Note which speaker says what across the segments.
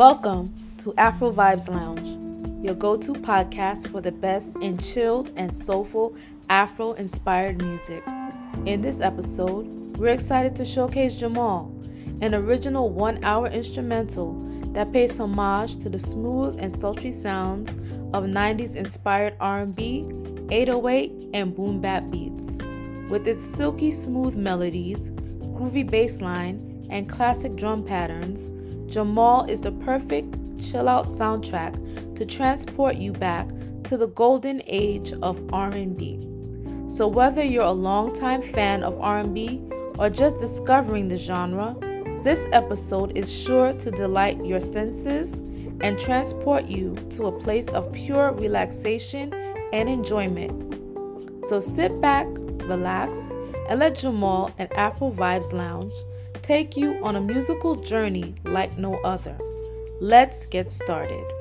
Speaker 1: Welcome to Afro Vibes Lounge, your go to podcast for the best in chilled and soulful Afro inspired music. In this episode, we're excited to showcase Jamal, an original one hour instrumental that pays homage to the smooth and sultry sounds of 90s inspired R&B, 808, and boom bap beats. With its silky smooth melodies, groovy bass line, and classic drum patterns, Jamal is the perfect chill out soundtrack to transport you back to the golden age of R&B. So whether you're a longtime fan of R&B or just discovering the genre, this episode is sure to delight your senses and transport you to a place of pure relaxation and enjoyment. So sit back, relax, and let Jamal and Afro Vibes Lounge take you on a musical journey like no other. Let's get started.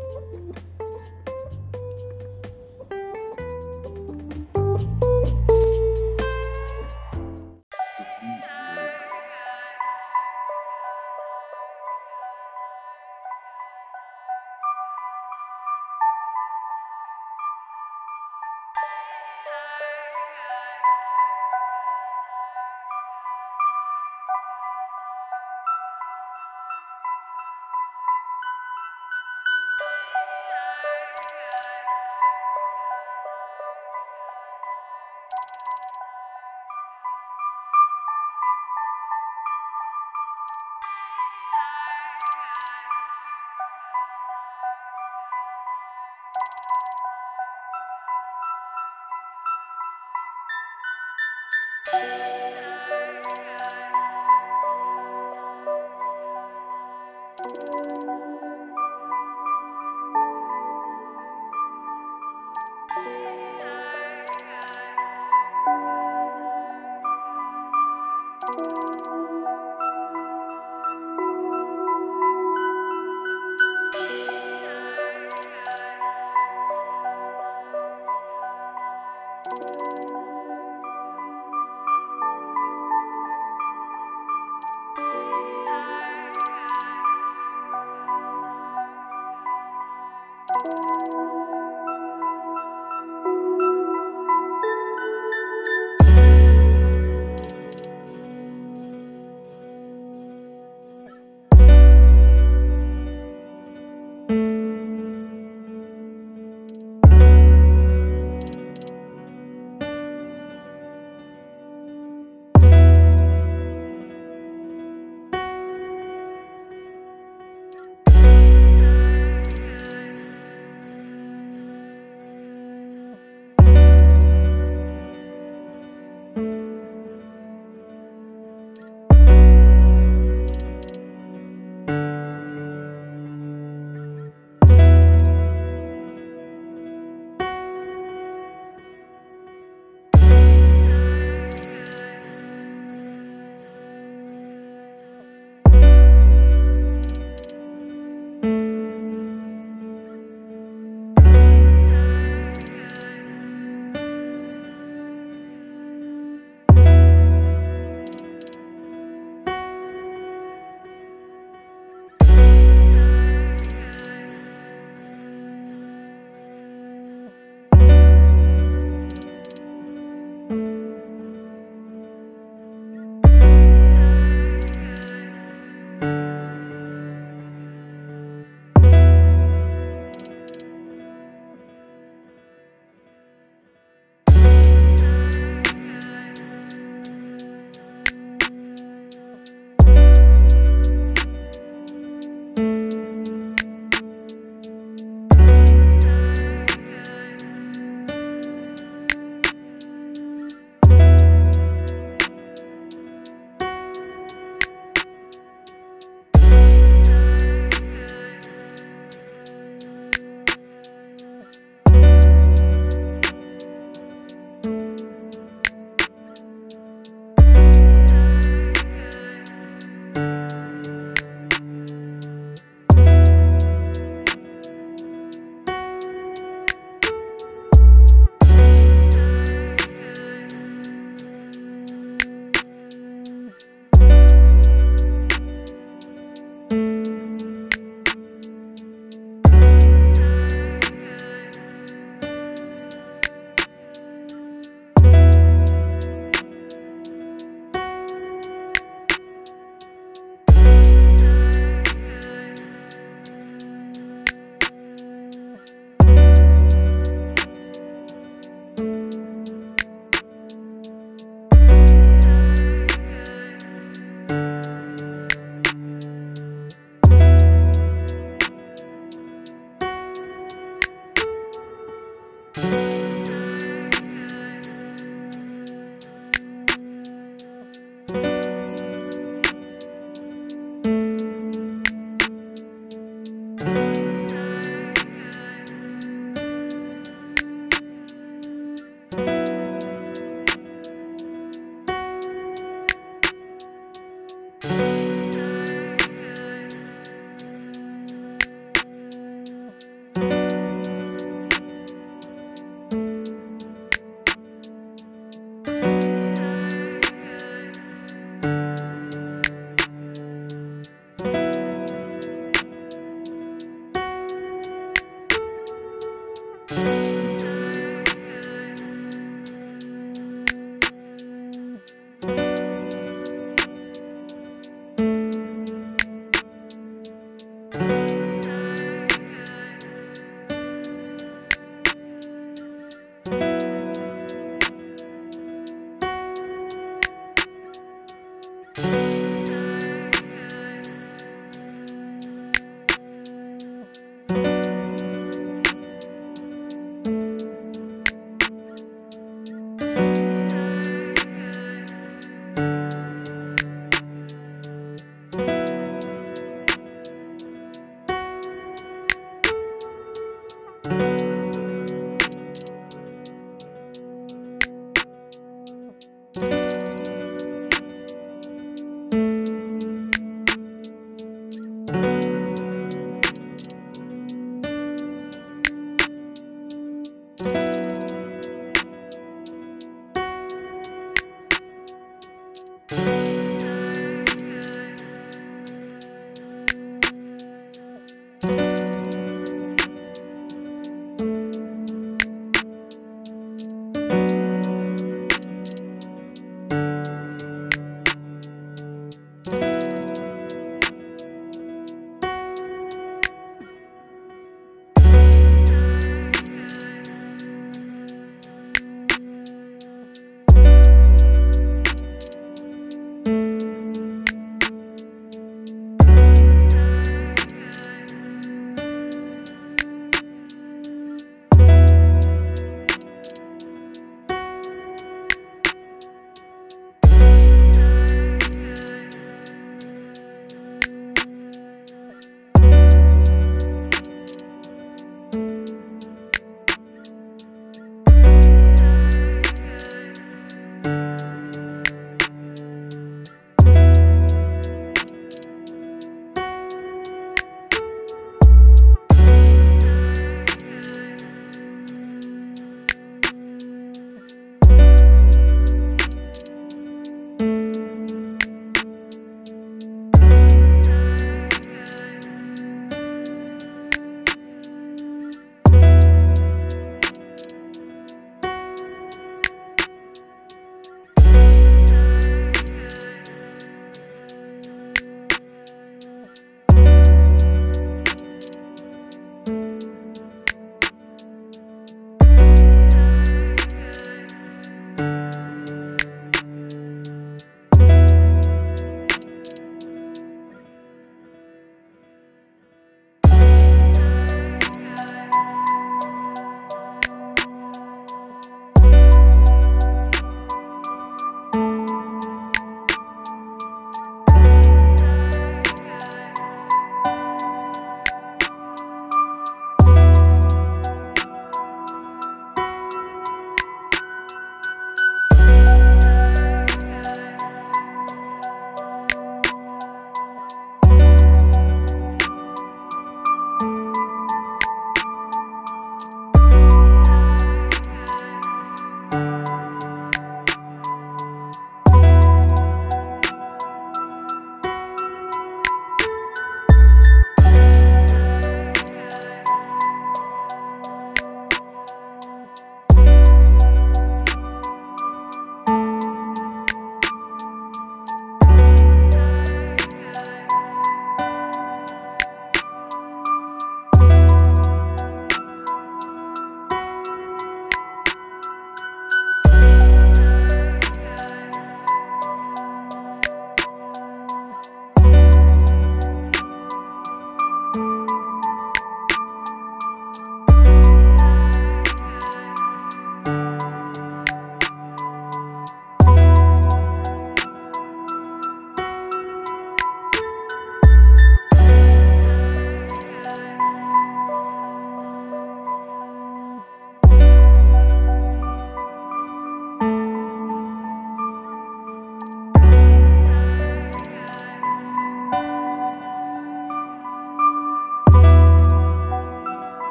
Speaker 1: you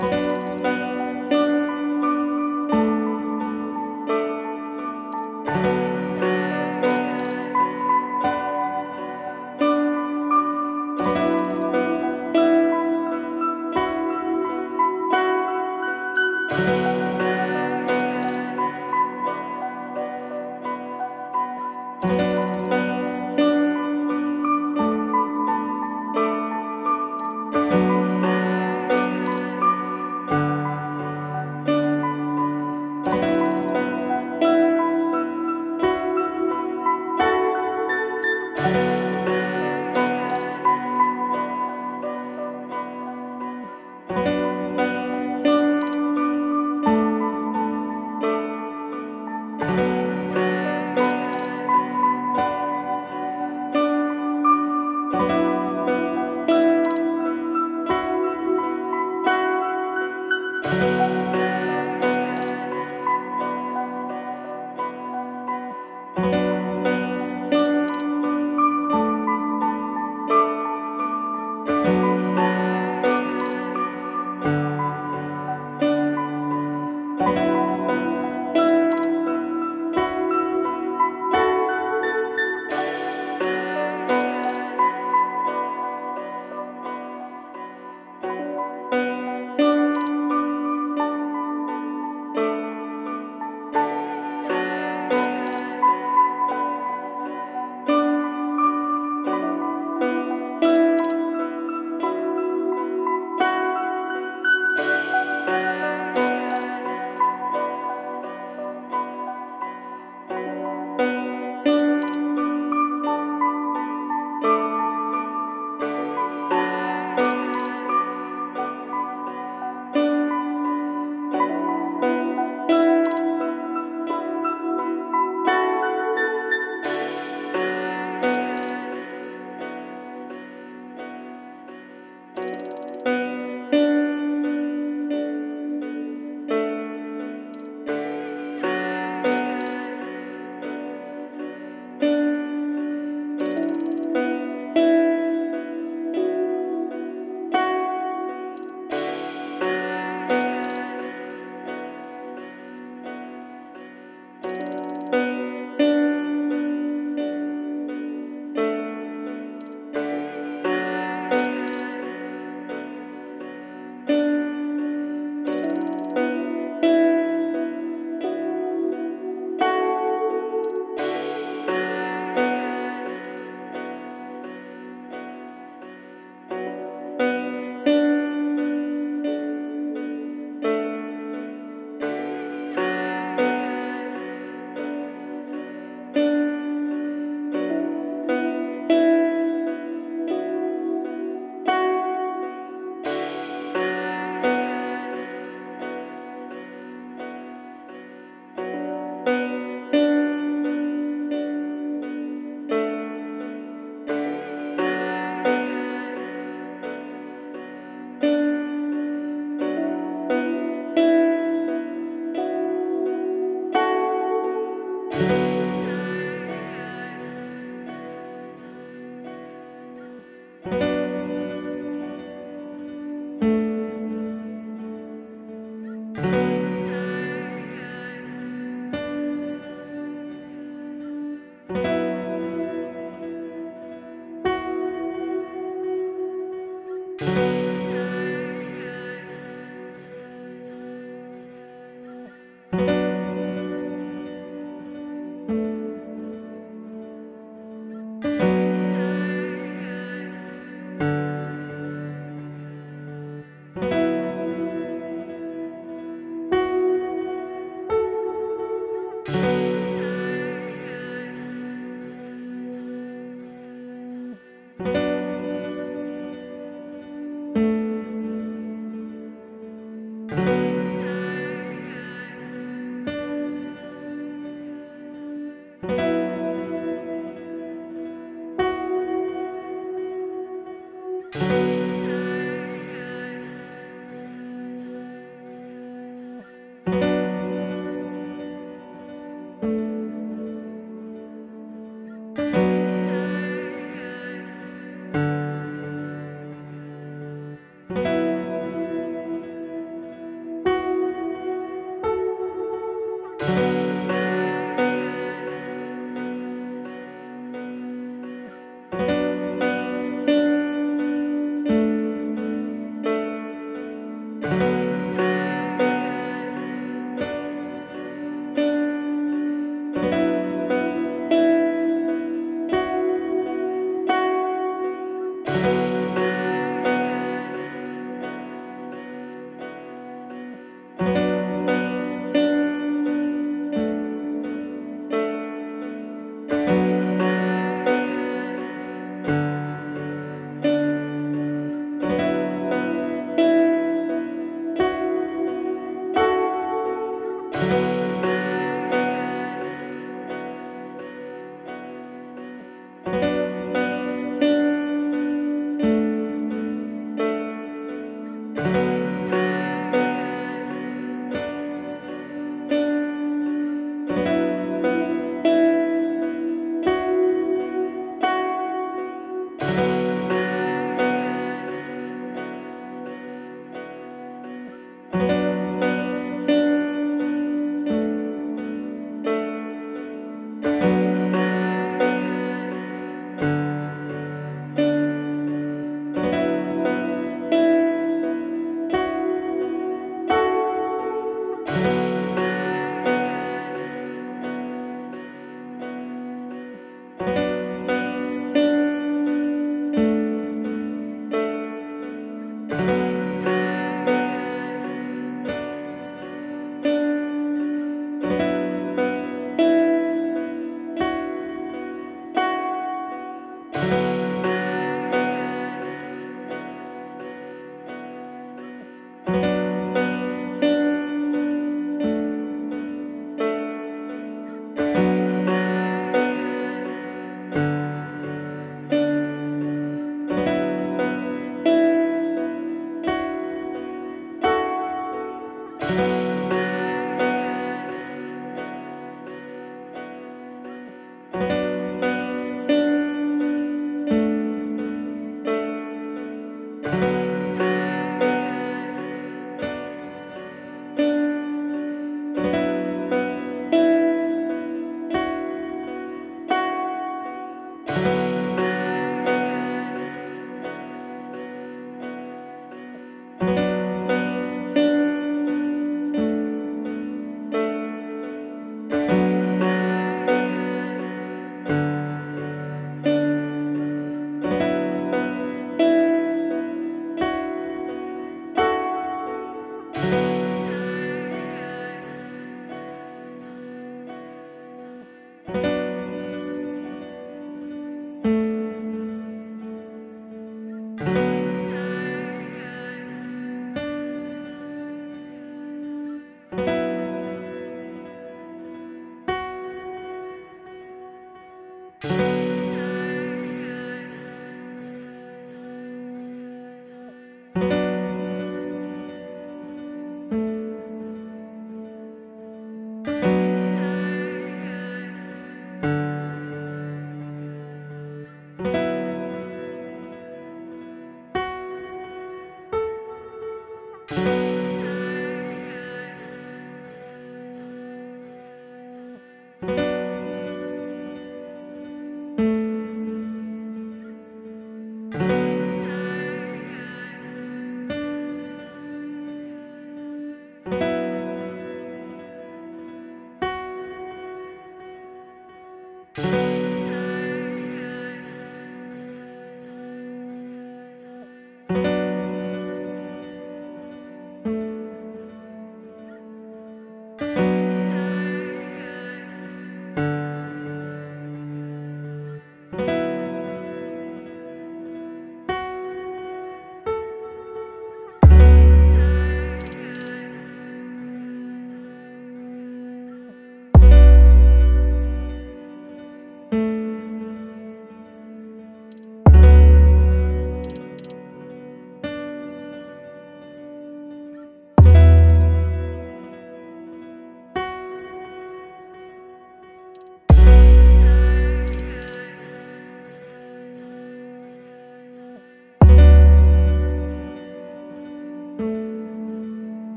Speaker 1: Bye.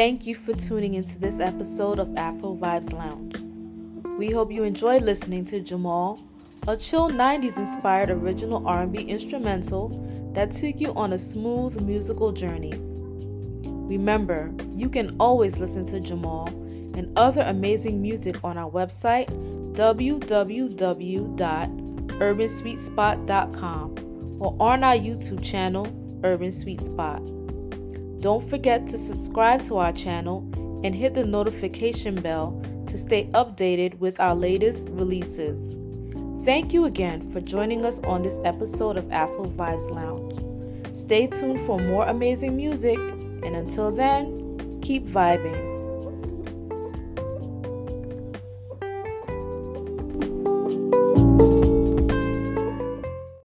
Speaker 1: Thank you for tuning into this episode of Afro Vibes Lounge. We hope you enjoyed listening to Jamal, a chill 90s inspired original R&B instrumental that took you on a smooth musical journey. Remember, you can always listen to Jamal and other amazing music on our website www.urbansweetspot.com or on our YouTube channel Urban Sweet Spot. Don't forget to subscribe to our channel and hit the notification bell to stay updated with our latest releases. Thank you again for joining us on this episode of Afro Vibes Lounge. Stay tuned for more amazing music, and until then, keep vibing.